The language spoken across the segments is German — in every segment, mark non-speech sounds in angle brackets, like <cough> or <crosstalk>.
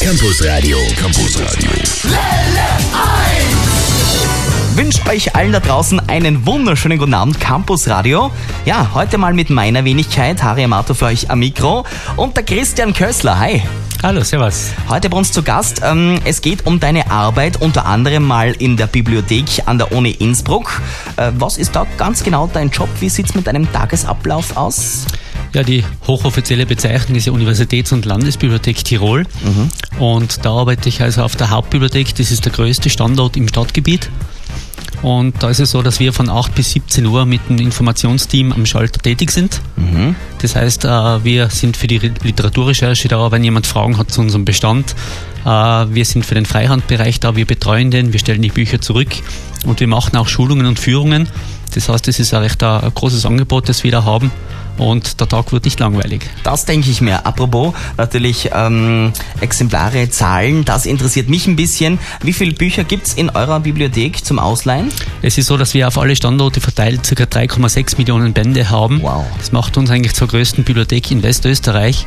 Campus Radio. Campus Radio. wünsche euch allen da draußen einen wunderschönen guten Abend, Campus Radio. Ja, heute mal mit meiner Wenigkeit, Harry Amato für euch am Mikro und der Christian Kössler. Hi. Hallo, servus. Heute bei uns zu Gast. Ähm, es geht um deine Arbeit, unter anderem mal in der Bibliothek an der Uni Innsbruck. Äh, was ist da ganz genau dein Job? Wie sieht's mit deinem Tagesablauf aus? Ja, die hochoffizielle Bezeichnung ist ja Universitäts- und Landesbibliothek Tirol. Und da arbeite ich also auf der Hauptbibliothek. Das ist der größte Standort im Stadtgebiet. Und da ist es so, dass wir von 8 bis 17 Uhr mit dem Informationsteam am Schalter tätig sind. Das heißt, äh, wir sind für die Literaturrecherche da, wenn jemand Fragen hat zu unserem Bestand. Äh, Wir sind für den Freihandbereich da, wir betreuen den, wir stellen die Bücher zurück und wir machen auch Schulungen und Führungen. Das heißt, es ist ein recht ein großes Angebot, das wir da haben und der Tag wird nicht langweilig. Das denke ich mir. Apropos natürlich ähm, Exemplare, Zahlen, das interessiert mich ein bisschen. Wie viele Bücher gibt's in eurer Bibliothek zum Ausleihen? Es ist so, dass wir auf alle Standorte verteilt ca. 3,6 Millionen Bände haben. Wow. Das macht uns eigentlich zur größten Bibliothek in Westösterreich.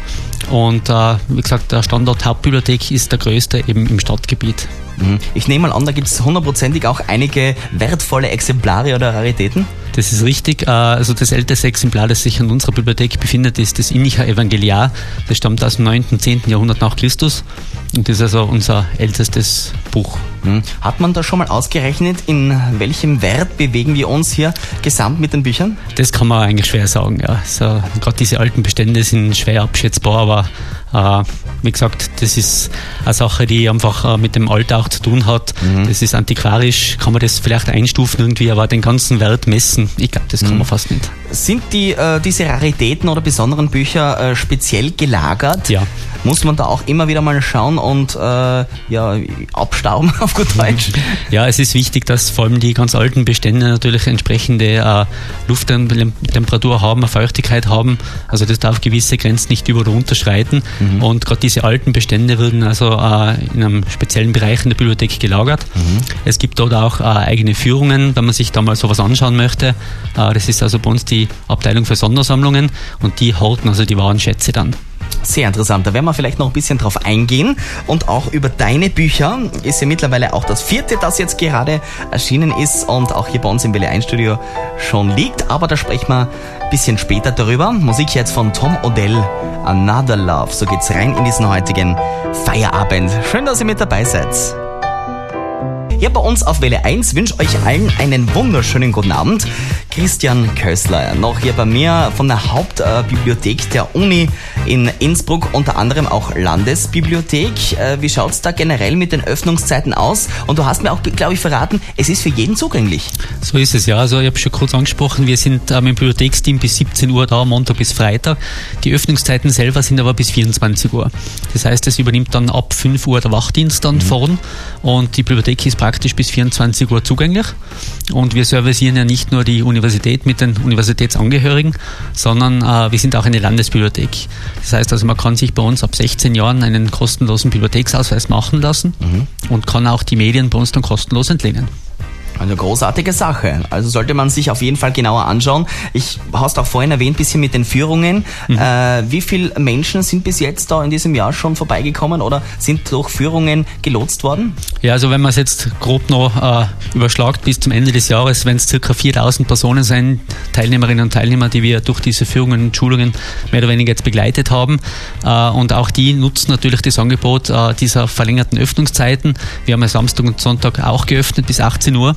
Und äh, wie gesagt, der Standort Hauptbibliothek ist der größte eben im Stadtgebiet. Mhm. Ich nehme mal an, da gibt's hundertprozentig auch einige wertvolle Exemplare oder Raritäten. Das ist richtig. Äh, Also das älteste Exemplar, das sich in unserer Bibliothek befindet, ist das Innicher Evangeliar. Das stammt aus dem 9. und 10. Jahrhundert nach Christus. Und ist also unser ältestes Buch. Mhm. Hat man da schon mal ausgerechnet, in welchem Wert bewegen wir uns hier gesamt mit den Büchern? Das kann man eigentlich schwer sagen. Ja. Also, Gerade diese alten Bestände sind schwer abschätzbar, aber äh, wie gesagt, das ist eine Sache, die einfach äh, mit dem Alter auch zu tun hat. Das ist antiquarisch, kann man das vielleicht einstufen irgendwie, aber den ganzen Wert messen, ich glaube, das kann man fast nicht. Sind die, äh, diese Raritäten oder besonderen Bücher äh, speziell gelagert? Ja. Muss man da auch immer wieder mal schauen und äh, ja, abstauben <laughs> auf gut Deutsch? Ja, es ist wichtig, dass vor allem die ganz alten Bestände natürlich entsprechende äh, Lufttemperatur haben, eine Feuchtigkeit haben. Also das darf gewisse Grenzen nicht über oder unterschreiten. Und gerade diese alten Bestände werden also äh, in einem speziellen Bereich in der Bibliothek gelagert. Es gibt dort auch äh, eigene Führungen, wenn man sich da mal sowas anschauen möchte. Äh, das ist also bei uns die Abteilung für Sondersammlungen und die horten also die wahren Schätze dann. Sehr interessant. Da werden wir vielleicht noch ein bisschen drauf eingehen. Und auch über deine Bücher ist ja mittlerweile auch das vierte, das jetzt gerade erschienen ist und auch hier bei uns im Welle 1 Studio schon liegt. Aber da sprechen wir ein bisschen später darüber. Musik jetzt von Tom Odell, Another Love. So geht's rein in diesen heutigen Feierabend. Schön, dass ihr mit dabei seid. Hier bei uns auf Welle 1 wünsche euch allen einen wunderschönen guten Abend. Christian Kössler, noch hier bei mir von der Hauptbibliothek der Uni in Innsbruck, unter anderem auch Landesbibliothek. Äh, Wie schaut's da generell mit den Öffnungszeiten aus? Und du hast mir auch, glaube ich, verraten, es ist für jeden zugänglich. So ist es ja. Also ich habe schon kurz angesprochen, wir sind ähm, im Bibliotheksteam bis 17 Uhr da, Montag bis Freitag. Die Öffnungszeiten selber sind aber bis 24 Uhr. Das heißt, es übernimmt dann ab 5 Uhr der Wachdienst dann vorn und die Bibliothek ist praktisch bis 24 Uhr zugänglich. Und wir servicieren ja nicht nur die Universität mit den Universitätsangehörigen, sondern äh, wir sind auch eine Landesbibliothek. Das heißt also, man kann sich bei uns ab 16 Jahren einen kostenlosen Bibliotheksausweis machen lassen und kann auch die Medien bei uns dann kostenlos entlehnen. Eine großartige Sache. Also sollte man sich auf jeden Fall genauer anschauen. Ich hast auch vorhin erwähnt, bisschen mit den Führungen. Äh, wie viele Menschen sind bis jetzt da in diesem Jahr schon vorbeigekommen oder sind durch Führungen gelotst worden? Ja, also wenn man es jetzt grob noch äh, überschlagt, bis zum Ende des Jahres, wenn es circa 4000 Personen sind, Teilnehmerinnen und Teilnehmer, die wir durch diese Führungen und Schulungen mehr oder weniger jetzt begleitet haben. Äh, und auch die nutzen natürlich das Angebot äh, dieser verlängerten Öffnungszeiten. Wir haben ja Samstag und Sonntag auch geöffnet bis 18 Uhr.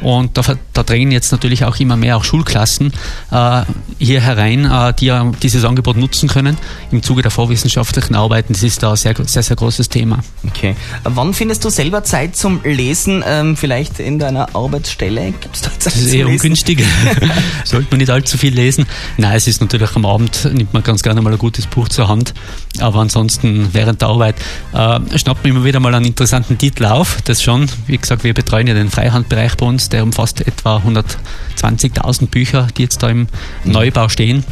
Und da, da drängen jetzt natürlich auch immer mehr auch Schulklassen äh, hier herein, äh, die ja dieses Angebot nutzen können im Zuge der vorwissenschaftlichen Arbeiten. Das ist da ein sehr, sehr, sehr großes Thema. Okay. Wann findest du selber Zeit zum Lesen? Ähm, vielleicht in deiner Arbeitsstelle? Gibt's da Zeit Das ist eher ungünstig. <laughs> <laughs> Sollte man nicht allzu viel lesen. Nein, es ist natürlich am Abend, nimmt man ganz gerne mal ein gutes Buch zur Hand. Aber ansonsten während der Arbeit äh, schnappt man immer wieder mal einen interessanten Titel auf. Das schon. Wie gesagt, wir betreuen ja den Freihandbereich bei uns. Der umfasst etwa 120.000 Bücher, die jetzt da im Neubau stehen.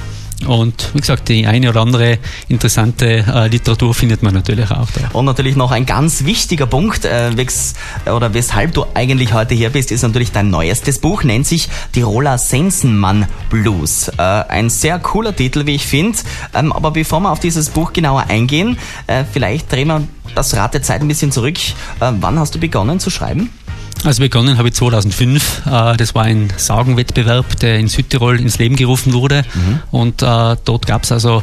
Und wie gesagt, die eine oder andere interessante äh, Literatur findet man natürlich auch da. Und natürlich noch ein ganz wichtiger Punkt, äh, wegs, oder weshalb du eigentlich heute hier bist, ist natürlich dein neuestes Buch, nennt sich Tiroler Sensenmann Blues. Äh, ein sehr cooler Titel, wie ich finde. Ähm, aber bevor wir auf dieses Buch genauer eingehen, äh, vielleicht drehen wir das Rad Zeit ein bisschen zurück. Äh, wann hast du begonnen zu schreiben? Also begonnen habe ich 2005. Äh, das war ein Sagenwettbewerb, der in Südtirol ins Leben gerufen wurde. Mhm. Und äh, dort gab es also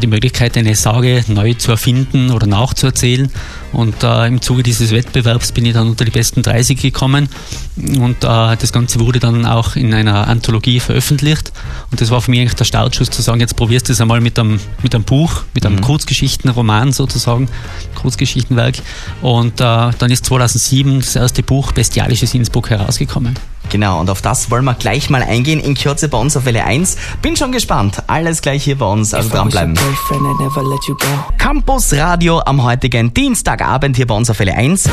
die Möglichkeit, eine Sage neu zu erfinden oder nachzuerzählen. Und äh, im Zuge dieses Wettbewerbs bin ich dann unter die besten 30 gekommen. Und äh, das Ganze wurde dann auch in einer Anthologie veröffentlicht. Und das war für mich eigentlich der Startschuss zu sagen, jetzt probierst du es einmal mit einem, mit einem Buch, mit einem mhm. Kurzgeschichtenroman sozusagen, Kurzgeschichtenwerk. Und äh, dann ist 2007 das erste Buch Bestialisches Innsbruck herausgekommen. Genau, und auf das wollen wir gleich mal eingehen in Kürze bei uns auf Welle 1. Bin schon gespannt. Alles gleich hier bei uns, also dranbleiben. Campus Radio am heutigen Dienstagabend hier bei uns auf Welle 1.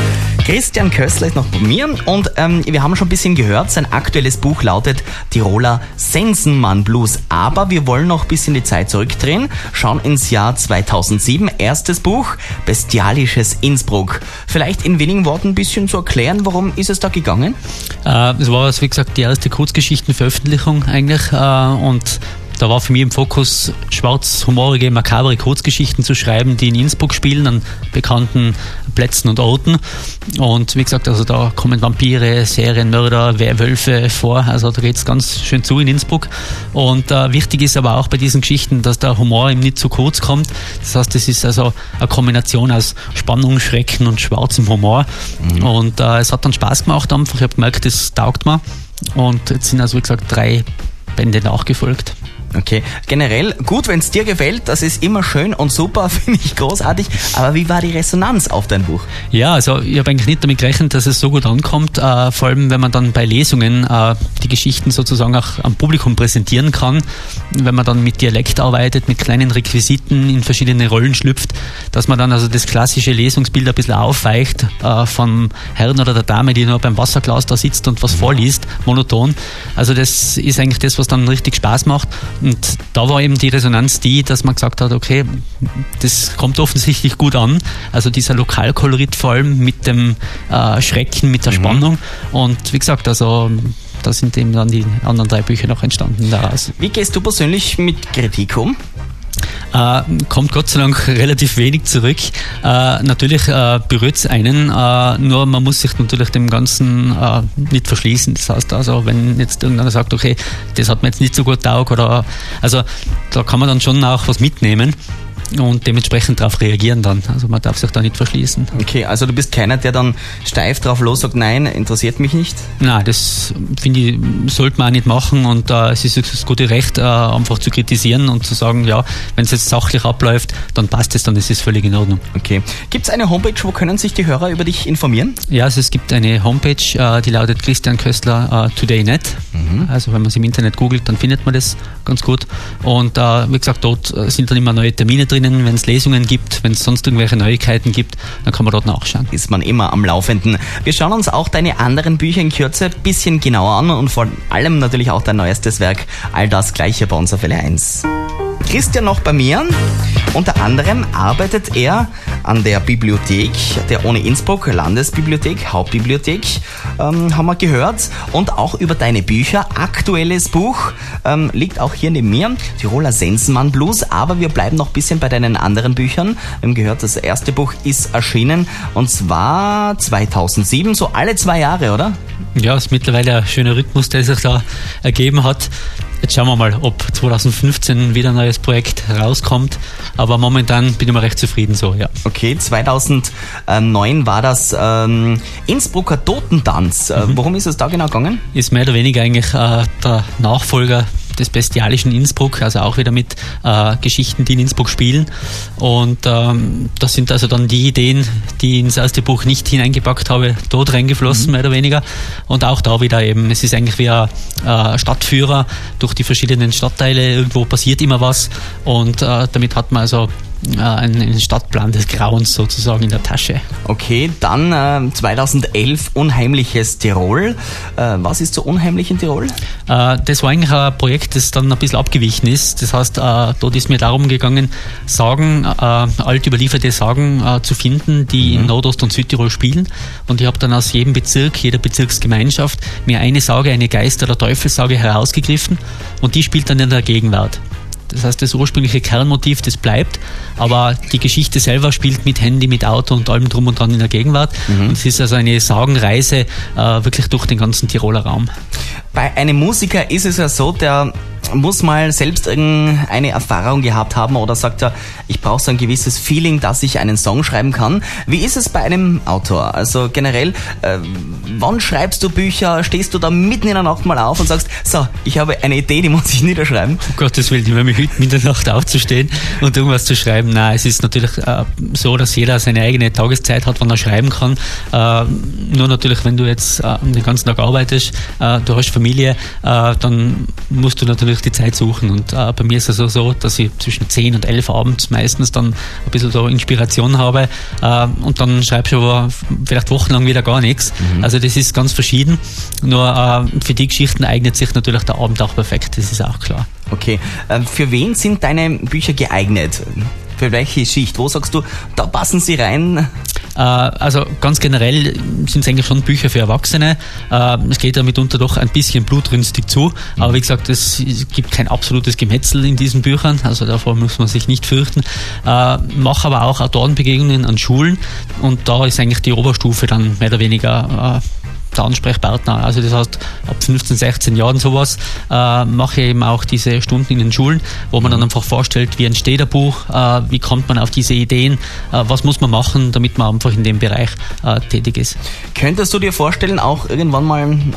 Christian Kössler ist noch bei mir und ähm, wir haben schon ein bisschen gehört, sein aktuelles Buch lautet Tiroler Sensenmann Blues. Aber wir wollen noch ein bisschen die Zeit zurückdrehen, schauen ins Jahr 2007. Erstes Buch, Bestialisches Innsbruck. Vielleicht in wenigen Worten ein bisschen zu erklären, worum ist es da gegangen? Äh, es war war es, wie gesagt, die erste Kurzgeschichtenveröffentlichung eigentlich. Äh, und da war für mich im Fokus, schwarz-humorige, makabre Kurzgeschichten zu schreiben, die in Innsbruck spielen, an bekannten Plätzen und Orten. Und wie gesagt, also da kommen Vampire, Serienmörder, Werwölfe vor. Also da geht es ganz schön zu in Innsbruck. Und äh, wichtig ist aber auch bei diesen Geschichten, dass der Humor eben nicht zu kurz kommt. Das heißt, es ist also eine Kombination aus Spannung, Schrecken und schwarzem Humor. Mhm. Und äh, es hat dann Spaß gemacht einfach. Ich habe gemerkt, das taugt mir. Und jetzt sind also, wie gesagt, drei Bände nachgefolgt. Okay, generell gut, wenn es dir gefällt, das ist immer schön und super, <laughs> finde ich großartig. Aber wie war die Resonanz auf dein Buch? Ja, also ich habe eigentlich nicht damit gerechnet, dass es so gut ankommt, äh, vor allem wenn man dann bei Lesungen äh, die Geschichten sozusagen auch am Publikum präsentieren kann, wenn man dann mit Dialekt arbeitet, mit kleinen Requisiten in verschiedene Rollen schlüpft, dass man dann also das klassische Lesungsbild ein bisschen aufweicht äh, vom Herrn oder der Dame, die nur beim Wasserglas da sitzt und was vorliest, monoton. Also das ist eigentlich das, was dann richtig Spaß macht und da war eben die Resonanz die, dass man gesagt hat, okay, das kommt offensichtlich gut an. Also dieser Lokalkolorit vor allem mit dem äh, Schrecken, mit der mhm. Spannung. Und wie gesagt, also da sind eben dann die anderen drei Bücher noch entstanden daraus. Wie gehst du persönlich mit Kritik um? Äh, kommt Gott sei Dank relativ wenig zurück. Äh, natürlich äh, berührt es einen, äh, nur man muss sich natürlich dem Ganzen äh, nicht verschließen. Das heißt also, wenn jetzt irgendeiner sagt, okay, das hat mir jetzt nicht so gut taugt oder also da kann man dann schon auch was mitnehmen und dementsprechend darauf reagieren dann. Also man darf sich da nicht verschließen. Okay, also du bist keiner, der dann steif drauf los sagt, nein, interessiert mich nicht? Nein, das finde ich, sollte man auch nicht machen und äh, es ist das gute Recht, äh, einfach zu kritisieren und zu sagen, ja, wenn es jetzt sachlich abläuft, dann passt es, dann ist es völlig in Ordnung. Okay. Gibt es eine Homepage, wo können sich die Hörer über dich informieren? Ja, also es gibt eine Homepage, äh, die lautet Christian Köstler äh, Today.net. Mhm. Also wenn man es im Internet googelt, dann findet man das ganz gut. Und äh, wie gesagt, dort äh, sind dann immer neue Termine drin drinnen, wenn es Lesungen gibt, wenn es sonst irgendwelche Neuigkeiten gibt, dann kann man dort nachschauen. Ist man immer am Laufenden. Wir schauen uns auch deine anderen Bücher in Kürze ein bisschen genauer an und vor allem natürlich auch dein neuestes Werk. All das gleiche bei uns auf L1. Christian noch bei mir. Unter anderem arbeitet er an der Bibliothek, der Ohne Innsbruck Landesbibliothek, Hauptbibliothek, ähm, haben wir gehört. Und auch über deine Bücher. Aktuelles Buch ähm, liegt auch hier neben mir, Tiroler Sensenmann Blues. Aber wir bleiben noch ein bisschen bei deinen anderen Büchern. Wir haben gehört, das erste Buch ist erschienen und zwar 2007, so alle zwei Jahre, oder? Ja, ist mittlerweile ein schöner Rhythmus, der sich da ergeben hat. Jetzt schauen wir mal, ob 2015 wieder ein neues Projekt rauskommt. Aber momentan bin ich mal recht zufrieden so, ja. Okay, 2009 war das ähm, Innsbrucker Totentanz. Äh, mhm. Worum ist es da genau gegangen? Ist mehr oder weniger eigentlich äh, der Nachfolger des bestialischen Innsbruck, also auch wieder mit äh, Geschichten, die in Innsbruck spielen. Und ähm, das sind also dann die Ideen, die ins erste Buch nicht hineingepackt habe, dort reingeflossen, mhm. mehr oder weniger. Und auch da wieder eben, es ist eigentlich wie ein äh, Stadtführer durch die verschiedenen Stadtteile, irgendwo passiert immer was und äh, damit hat man also äh, einen Stadtplan des Grauens sozusagen in der Tasche. Okay, dann äh, 2011 Unheimliches Tirol. Äh, was ist so unheimlich in Tirol? Äh, das war eigentlich ein Projekt, das dann ein bisschen abgewichen ist. Das heißt, äh, dort ist mir darum gegangen, Sagen, äh, alt überlieferte Sagen zu finden, die mhm. in Nordost- und Südtirol spielen. Und ich habe dann aus jedem Bezirk, jeder Bezirksgemeinschaft, mir eine Sage, eine Geist- oder Teufelssage herausgegriffen und die spielt dann in der Gegenwart. Das heißt, das ursprüngliche Kernmotiv, das bleibt, aber die Geschichte selber spielt mit Handy, mit Auto und allem drum und dran in der Gegenwart. Mhm. Und es ist also eine Sagenreise äh, wirklich durch den ganzen Tiroler Raum. Bei einem Musiker ist es ja so, der muss mal selbst irgendeine Erfahrung gehabt haben oder sagt er, ich brauche so ein gewisses Feeling, dass ich einen Song schreiben kann. Wie ist es bei einem Autor? Also generell, äh, wann schreibst du Bücher? Stehst du da mitten in der Nacht mal auf und sagst, so, ich habe eine Idee, die muss ich niederschreiben? Um Gottes Willen, ich mich mitten in der Nacht aufzustehen und irgendwas zu schreiben. Nein, es ist natürlich äh, so, dass jeder seine eigene Tageszeit hat, wann er schreiben kann. Äh, nur natürlich, wenn du jetzt äh, den ganzen Tag arbeitest, äh, du hast Familie, äh, dann musst du natürlich die Zeit suchen. Und äh, bei mir ist es also so, dass ich zwischen 10 und 11 abends meistens dann ein bisschen so Inspiration habe äh, und dann schreibst du aber vielleicht wochenlang wieder gar nichts. Mhm. Also das ist ganz verschieden. Nur äh, für die Geschichten eignet sich natürlich der Abend auch perfekt, das ist auch klar. Okay. Ähm, für wen sind deine Bücher geeignet? Für welche Schicht? Wo sagst du, da passen sie rein? Äh, also ganz generell sind es eigentlich schon Bücher für Erwachsene. Äh, es geht ja mitunter doch ein bisschen blutrünstig zu, aber wie gesagt, es gibt kein absolutes Gemetzel in diesen Büchern, also davor muss man sich nicht fürchten. Äh, mache aber auch Autorenbegegnungen an Schulen und da ist eigentlich die Oberstufe dann mehr oder weniger der Ansprechpartner. Also das heißt, ab 15, 16 Jahren sowas äh, mache ich eben auch diese Stunden in den Schulen, wo man dann einfach vorstellt, wie entsteht ein Buch, äh, wie kommt man auf diese Ideen, äh, was muss man machen, damit man einfach in dem Bereich äh, tätig ist. Könntest du dir vorstellen, auch irgendwann mal in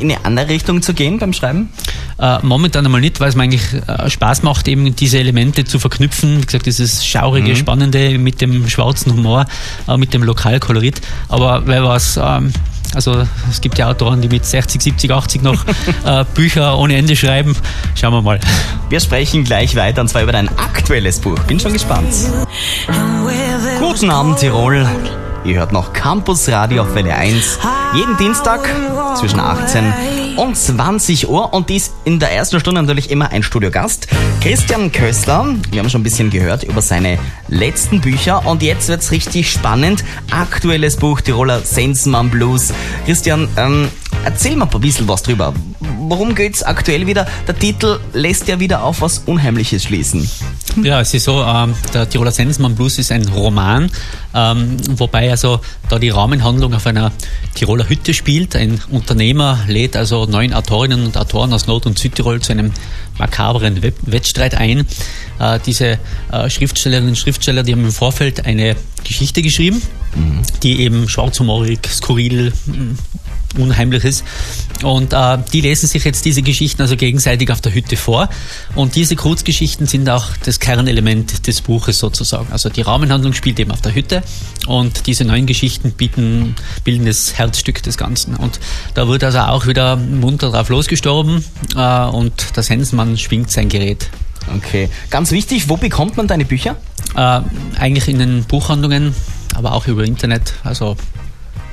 eine andere Richtung zu gehen beim Schreiben? Äh, momentan einmal nicht, weil es mir eigentlich äh, Spaß macht, eben diese Elemente zu verknüpfen. Wie gesagt, dieses schaurige, mhm. spannende mit dem schwarzen Humor, mit dem Lokalkolorit. Aber wer was ähm, also es gibt ja Autoren, die mit 60, 70, 80 noch <laughs> äh, Bücher ohne Ende schreiben. Schauen wir mal. Wir sprechen gleich weiter und zwar über dein aktuelles Buch. Bin schon gespannt. Guten Abend Tirol. Ihr hört noch Campus Radio auf Welle 1. Jeden Dienstag zwischen 18 und 20 Uhr. Und dies in der ersten Stunde natürlich immer ein Studiogast. Christian Kössler. Wir haben schon ein bisschen gehört über seine letzten Bücher. Und jetzt wird's richtig spannend. Aktuelles Buch Tiroler Sensenmann Blues. Christian, ähm, erzähl mal ein bisschen was drüber. Worum geht's aktuell wieder? Der Titel lässt ja wieder auf was Unheimliches schließen. Ja, es ist so, ähm, der Tiroler Sensmann Blues ist ein Roman, ähm, wobei also da die Rahmenhandlung auf einer Tiroler Hütte spielt. Ein Unternehmer lädt also neun Autorinnen und Autoren aus Nord- und Südtirol zu einem makabren Wettstreit ein. Äh, diese äh, Schriftstellerinnen und Schriftsteller, die haben im Vorfeld eine Geschichte geschrieben, mhm. die eben schwarzhumorig, skurril, unheimlich ist. Und äh, die lesen sich jetzt diese Geschichten also gegenseitig auf der Hütte vor. Und diese Kurzgeschichten sind auch das Kernelement des Buches sozusagen. Also die Rahmenhandlung spielt eben auf der Hütte und diese neuen Geschichten bieten, bilden das Herzstück des Ganzen. Und da wird also auch wieder munter drauf losgestorben äh, und der Sensmann schwingt sein Gerät. Okay. Ganz wichtig, wo bekommt man deine Bücher? Äh, eigentlich in den Buchhandlungen, aber auch über Internet. Also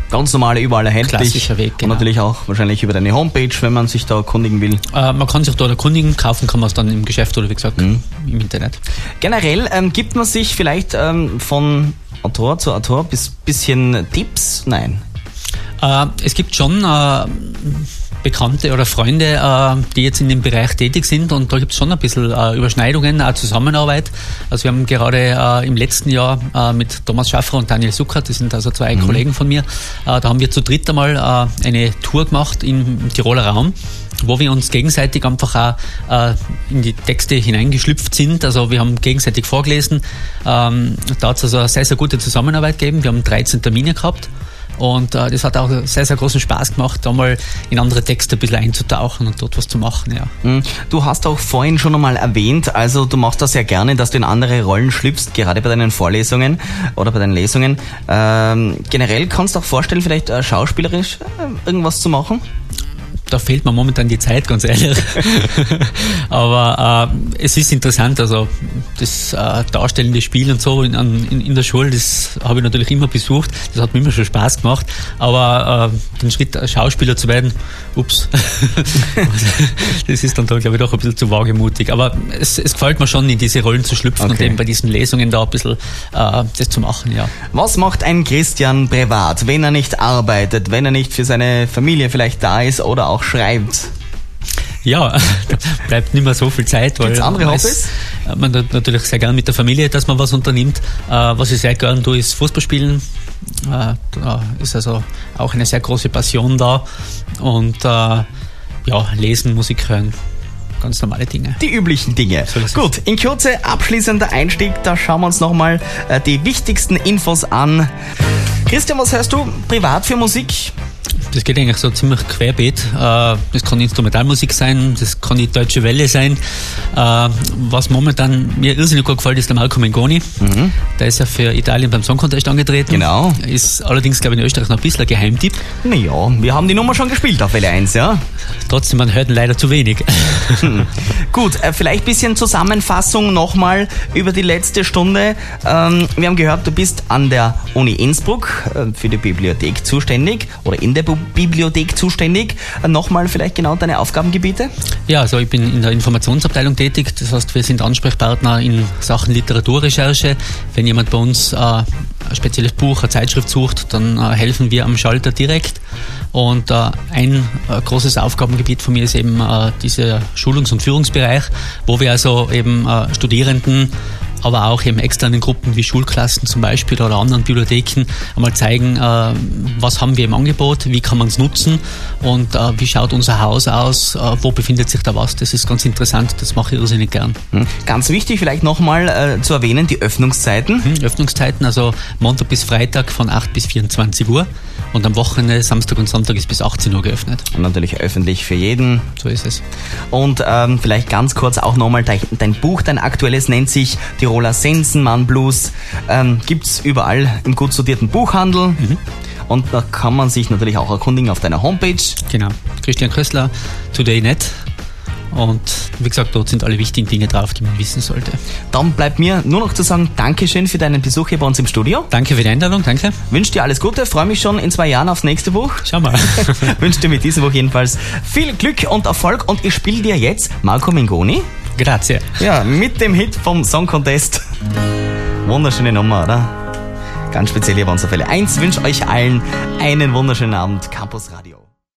ganz normale, überall erhältlich. Klassischer Weg, genau. Und natürlich auch wahrscheinlich über deine Homepage, wenn man sich da erkundigen will. Äh, man kann sich dort erkundigen, kaufen kann man es dann im Geschäft oder wie gesagt mhm. im Internet. Generell ähm, gibt man sich vielleicht ähm, von Autor zu Autor bis bisschen Tipps? Nein. Äh, es gibt schon äh, Bekannte oder Freunde, äh, die jetzt in dem Bereich tätig sind und da gibt es schon ein bisschen äh, Überschneidungen, auch Zusammenarbeit. Also wir haben gerade äh, im letzten Jahr mit Thomas Schaffer und Daniel Suckert, das sind also zwei mhm. Kollegen von mir, da haben wir zu dritt einmal eine Tour gemacht im Tiroler Raum wo wir uns gegenseitig einfach auch äh, in die Texte hineingeschlüpft sind. Also wir haben gegenseitig vorgelesen. Ähm, da hat es also eine sehr, sehr gute Zusammenarbeit gegeben. Wir haben 13 Termine gehabt und äh, das hat auch sehr, sehr großen Spaß gemacht, da mal in andere Texte ein bisschen einzutauchen und dort was zu machen, ja. Mhm. Du hast auch vorhin schon einmal erwähnt, also du machst das ja gerne, dass du in andere Rollen schlüpfst, gerade bei deinen Vorlesungen oder bei deinen Lesungen. Ähm, generell kannst du auch vorstellen, vielleicht äh, schauspielerisch äh, irgendwas zu machen? Da fehlt mir momentan die Zeit, ganz ehrlich. <laughs> Aber äh, es ist interessant, also das äh, darstellende Spiel und so in, in, in der Schule, das habe ich natürlich immer besucht. Das hat mir immer schon Spaß gemacht. Aber äh, den Schritt als Schauspieler zu werden, ups, <laughs> das ist dann, glaube ich, doch ein bisschen zu wagemutig. Aber es, es gefällt mir schon, in diese Rollen zu schlüpfen okay. und eben bei diesen Lesungen da ein bisschen äh, das zu machen, ja. Was macht ein Christian privat, wenn er nicht arbeitet, wenn er nicht für seine Familie vielleicht da ist oder auch auch schreibt? Ja, <laughs> da bleibt nicht mehr so viel Zeit. Gibt's andere Hobbys? ist- Man natürlich sehr gern mit der Familie, dass man was unternimmt. Äh, Was ich sehr gern tue, ist Fußball spielen. Äh, Da ist also auch eine sehr große Passion da. Und äh, ja, lesen, Musik hören, ganz normale Dinge. Die üblichen Dinge. So. Gut, in Kürze abschließender Einstieg, da schauen wir uns nochmal äh, die wichtigsten Infos an. Christian, was hörst du privat für Musik? Das geht eigentlich so ziemlich querbeet. Äh, Das kann Instrumentalmusik sein, das kann die Deutsche Welle sein. Äh, Was momentan mir irrsinnig gut gefällt, ist der Marco Mengoni. Der ist ja für Italien beim Song Contest angetreten. Mhm. Genau. Ist allerdings, glaube ich, in Österreich noch ein bisschen ein Geheimtipp. Naja, wir haben die Nummer schon gespielt auf Welle 1, ja? Trotzdem, man hört ihn leider zu wenig. Gut, äh, vielleicht ein bisschen Zusammenfassung nochmal über die letzte Stunde. Ähm, wir haben gehört, du bist an der Uni Innsbruck äh, für die Bibliothek zuständig oder in der Bibliothek zuständig. Nochmal vielleicht genau deine Aufgabengebiete? Ja, also ich bin in der Informationsabteilung tätig. Das heißt, wir sind Ansprechpartner in Sachen Literaturrecherche. Wenn jemand bei uns äh, ein spezielles Buch, eine Zeitschrift sucht, dann äh, helfen wir am Schalter direkt. Und äh, ein äh, großes Aufgabengebiet von mir ist eben äh, dieser Schulungs- und Führungsbereich, wo wir also eben äh, Studierenden aber auch eben externen Gruppen wie Schulklassen zum Beispiel oder anderen Bibliotheken einmal zeigen, äh, was haben wir im Angebot, wie kann man es nutzen und äh, wie schaut unser Haus aus, äh, wo befindet sich da was. Das ist ganz interessant, das mache ich irrsinnig gern. Hm. Ganz wichtig vielleicht nochmal äh, zu erwähnen, die Öffnungszeiten. Hm, Öffnungszeiten, also Montag bis Freitag von 8 bis 24 Uhr und am Wochenende, Samstag und Sonntag ist bis 18 Uhr geöffnet. Und natürlich öffentlich für jeden. So ist es. Und ähm, vielleicht ganz kurz auch nochmal dein, dein Buch, dein aktuelles nennt sich Tiroler Sensenmann Blues. Ähm, gibt's überall im gut sortierten Buchhandel. Und da kann man sich natürlich auch erkundigen auf deiner Homepage. Genau. Christian Kössler, Today.net und wie gesagt, dort sind alle wichtigen Dinge drauf, die man wissen sollte. Dann bleibt mir nur noch zu sagen, Dankeschön für deinen Besuch hier bei uns im Studio. Danke für die Einladung, danke. Wünsche dir alles Gute, freue mich schon in zwei Jahren aufs nächste Buch. Schau mal. <laughs> Wünsche dir mit diesem Buch jedenfalls viel Glück und Erfolg und ich spiele dir jetzt Marco Mengoni. Grazie. Ja, mit dem Hit vom Song Contest. Wunderschöne Nummer, oder? Ganz speziell hier bei uns auf Fälle 1. Wünsche euch allen einen wunderschönen Abend. Campus Radio.